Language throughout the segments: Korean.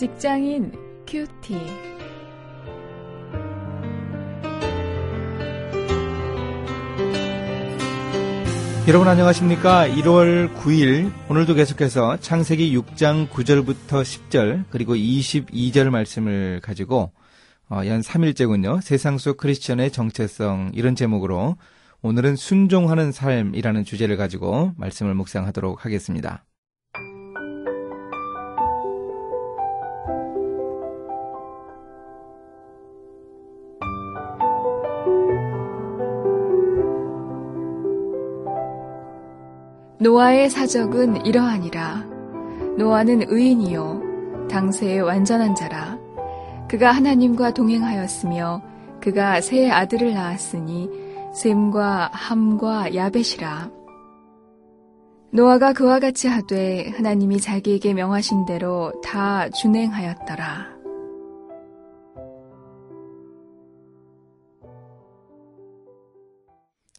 직장인 큐티. 여러분 안녕하십니까? 1월 9일 오늘도 계속해서 창세기 6장 9절부터 10절 그리고 22절 말씀을 가지고 어, 연 3일째군요. 세상 속 크리스천의 정체성 이런 제목으로 오늘은 순종하는 삶이라는 주제를 가지고 말씀을 묵상하도록 하겠습니다. 노아의 사적은 이러하니라. 노아는 의인이요. 당세의 완전한 자라. 그가 하나님과 동행하였으며 그가 세 아들을 낳았으니 셈과 함과 야벳이라. 노아가 그와 같이 하되 하나님이 자기에게 명하신 대로 다 준행하였더라.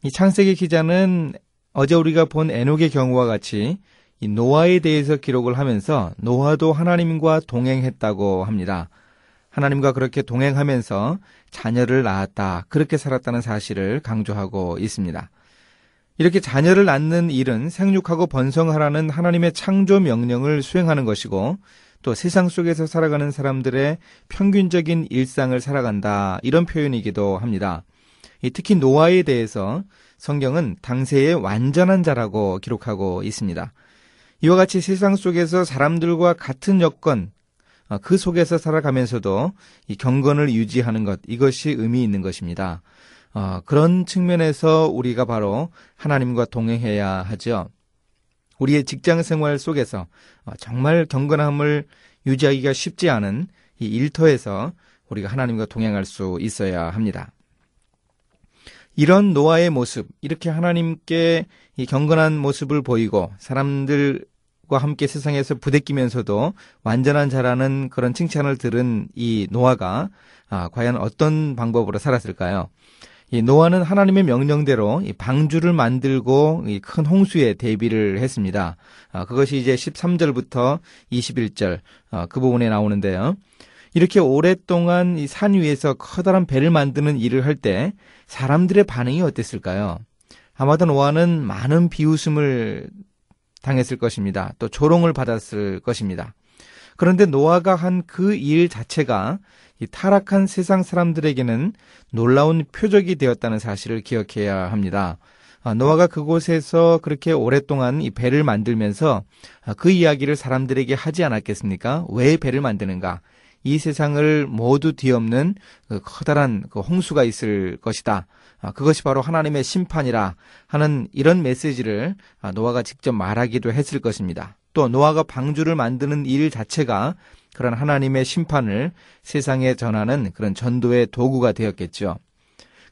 이 창세기 기자는 어제 우리가 본 에녹의 경우와 같이 이 노아에 대해서 기록을 하면서 노아도 하나님과 동행했다고 합니다. 하나님과 그렇게 동행하면서 자녀를 낳았다. 그렇게 살았다는 사실을 강조하고 있습니다. 이렇게 자녀를 낳는 일은 생육하고 번성하라는 하나님의 창조 명령을 수행하는 것이고 또 세상 속에서 살아가는 사람들의 평균적인 일상을 살아간다. 이런 표현이기도 합니다. 특히 노아에 대해서 성경은 당세의 완전한 자라고 기록하고 있습니다. 이와 같이 세상 속에서 사람들과 같은 여건, 어, 그 속에서 살아가면서도 이 경건을 유지하는 것, 이것이 의미 있는 것입니다. 어, 그런 측면에서 우리가 바로 하나님과 동행해야 하죠. 우리의 직장 생활 속에서 어, 정말 경건함을 유지하기가 쉽지 않은 이 일터에서 우리가 하나님과 동행할 수 있어야 합니다. 이런 노아의 모습, 이렇게 하나님께 이 경건한 모습을 보이고 사람들 과 함께 세상에서 부대끼면서도 완전한 자라는 그런 칭찬을 들은 이 노아가 아, 과연 어떤 방법으로 살았을까요? 이 노아는 하나님의 명령대로 이 방주를 만들고 이 큰 홍수에 대비를 했습니다. 아, 그것이 이제 13절부터 21절 아, 그 부분에 나오는데요. 이렇게 오랫동안 이 산 위에서 커다란 배를 만드는 일을 할 때 사람들의 반응이 어땠을까요? 아마도 노아는 많은 비웃음을 당했을 것입니다. 또 조롱을 받았을 것입니다. 그런데 노아가 한 그 일 자체가 이 타락한 세상 사람들에게는 놀라운 표적이 되었다는 사실을 기억해야 합니다. 아, 노아가 그곳에서 그렇게 오랫동안 이 배를 만들면서 아, 그 이야기를 사람들에게 하지 않았겠습니까? 왜 배를 만드는가? 이 세상을 모두 뒤엎는 그 커다란 그 홍수가 있을 것이다. 아, 그것이 바로 하나님의 심판이라 하는 이런 메시지를 아, 노아가 직접 말하기도 했을 것입니다. 또 노아가 방주를 만드는 일 자체가 그런 하나님의 심판을 세상에 전하는 그런 전도의 도구가 되었겠죠.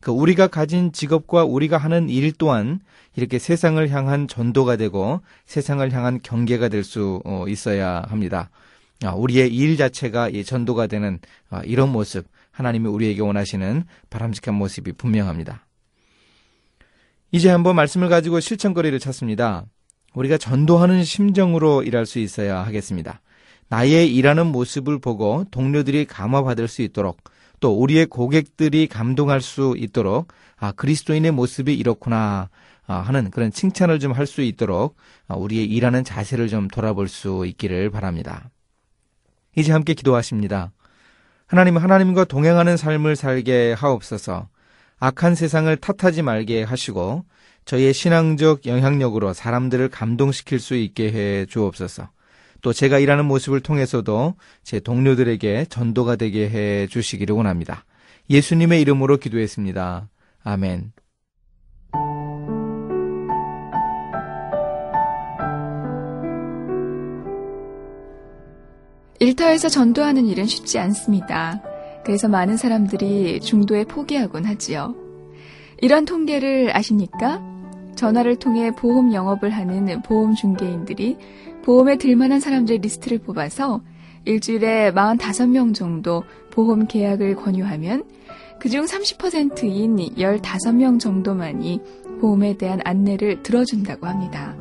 그 우리가 가진 직업과 우리가 하는 일 또한 이렇게 세상을 향한 전도가 되고 세상을 향한 경계가 될수 어, 있어야 합니다. 아, 우리의 일 자체가 이 전도가 되는 아, 이런 모습, 하나님이 우리에게 원하시는 바람직한 모습이 분명합니다. 이제 한번 말씀을 가지고 실천거리를 찾습니다. 우리가 전도하는 심정으로 일할 수 있어야 하겠습니다. 나의 일하는 모습을 보고 동료들이 감화받을 수 있도록 또 우리의 고객들이 감동할 수 있도록 아 그리스도인의 모습이 이렇구나 하는 그런 칭찬을 좀 할 수 있도록 우리의 일하는 자세를 좀 돌아볼 수 있기를 바랍니다. 이제 함께 기도하십니다. 하나님, 하나님과 동행하는 삶을 살게 하옵소서. 악한 세상을 탓하지 말게 하시고 저희의 신앙적 영향력으로 사람들을 감동시킬 수 있게 해 주옵소서. 또 제가 일하는 모습을 통해서도 제 동료들에게 전도가 되게 해 주시기를 원합니다. 예수님의 이름으로 기도했습니다. 아멘. 일터에서 전도하는 일은 쉽지 않습니다. 그래서 많은 사람들이 중도에 포기하곤 하지요. 이런 통계를 아십니까? 전화를 통해 보험 영업을 하는 보험 중개인들이 보험에 들만한 사람들의 리스트를 뽑아서 일주일에 45명 정도 보험 계약을 권유하면 그중 30%인 15명 정도만이 보험에 대한 안내를 들어준다고 합니다.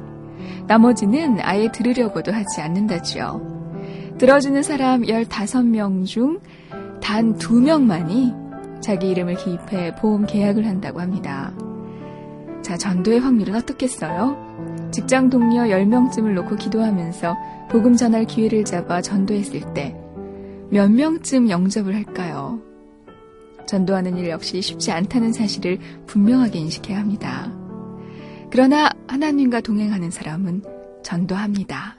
나머지는 아예 들으려고도 하지 않는다지요. 들어주는 사람 15명 중 단 2명만이 자기 이름을 기입해 보험 계약을 한다고 합니다. 자, 전도의 확률은 어떻겠어요? 직장 동료 10명쯤을 놓고 기도하면서 복음 전할 기회를 잡아 전도했을 때 몇 명쯤 영접을 할까요? 전도하는 일 역시 쉽지 않다는 사실을 분명하게 인식해야 합니다. 그러나 하나님과 동행하는 사람은 전도합니다.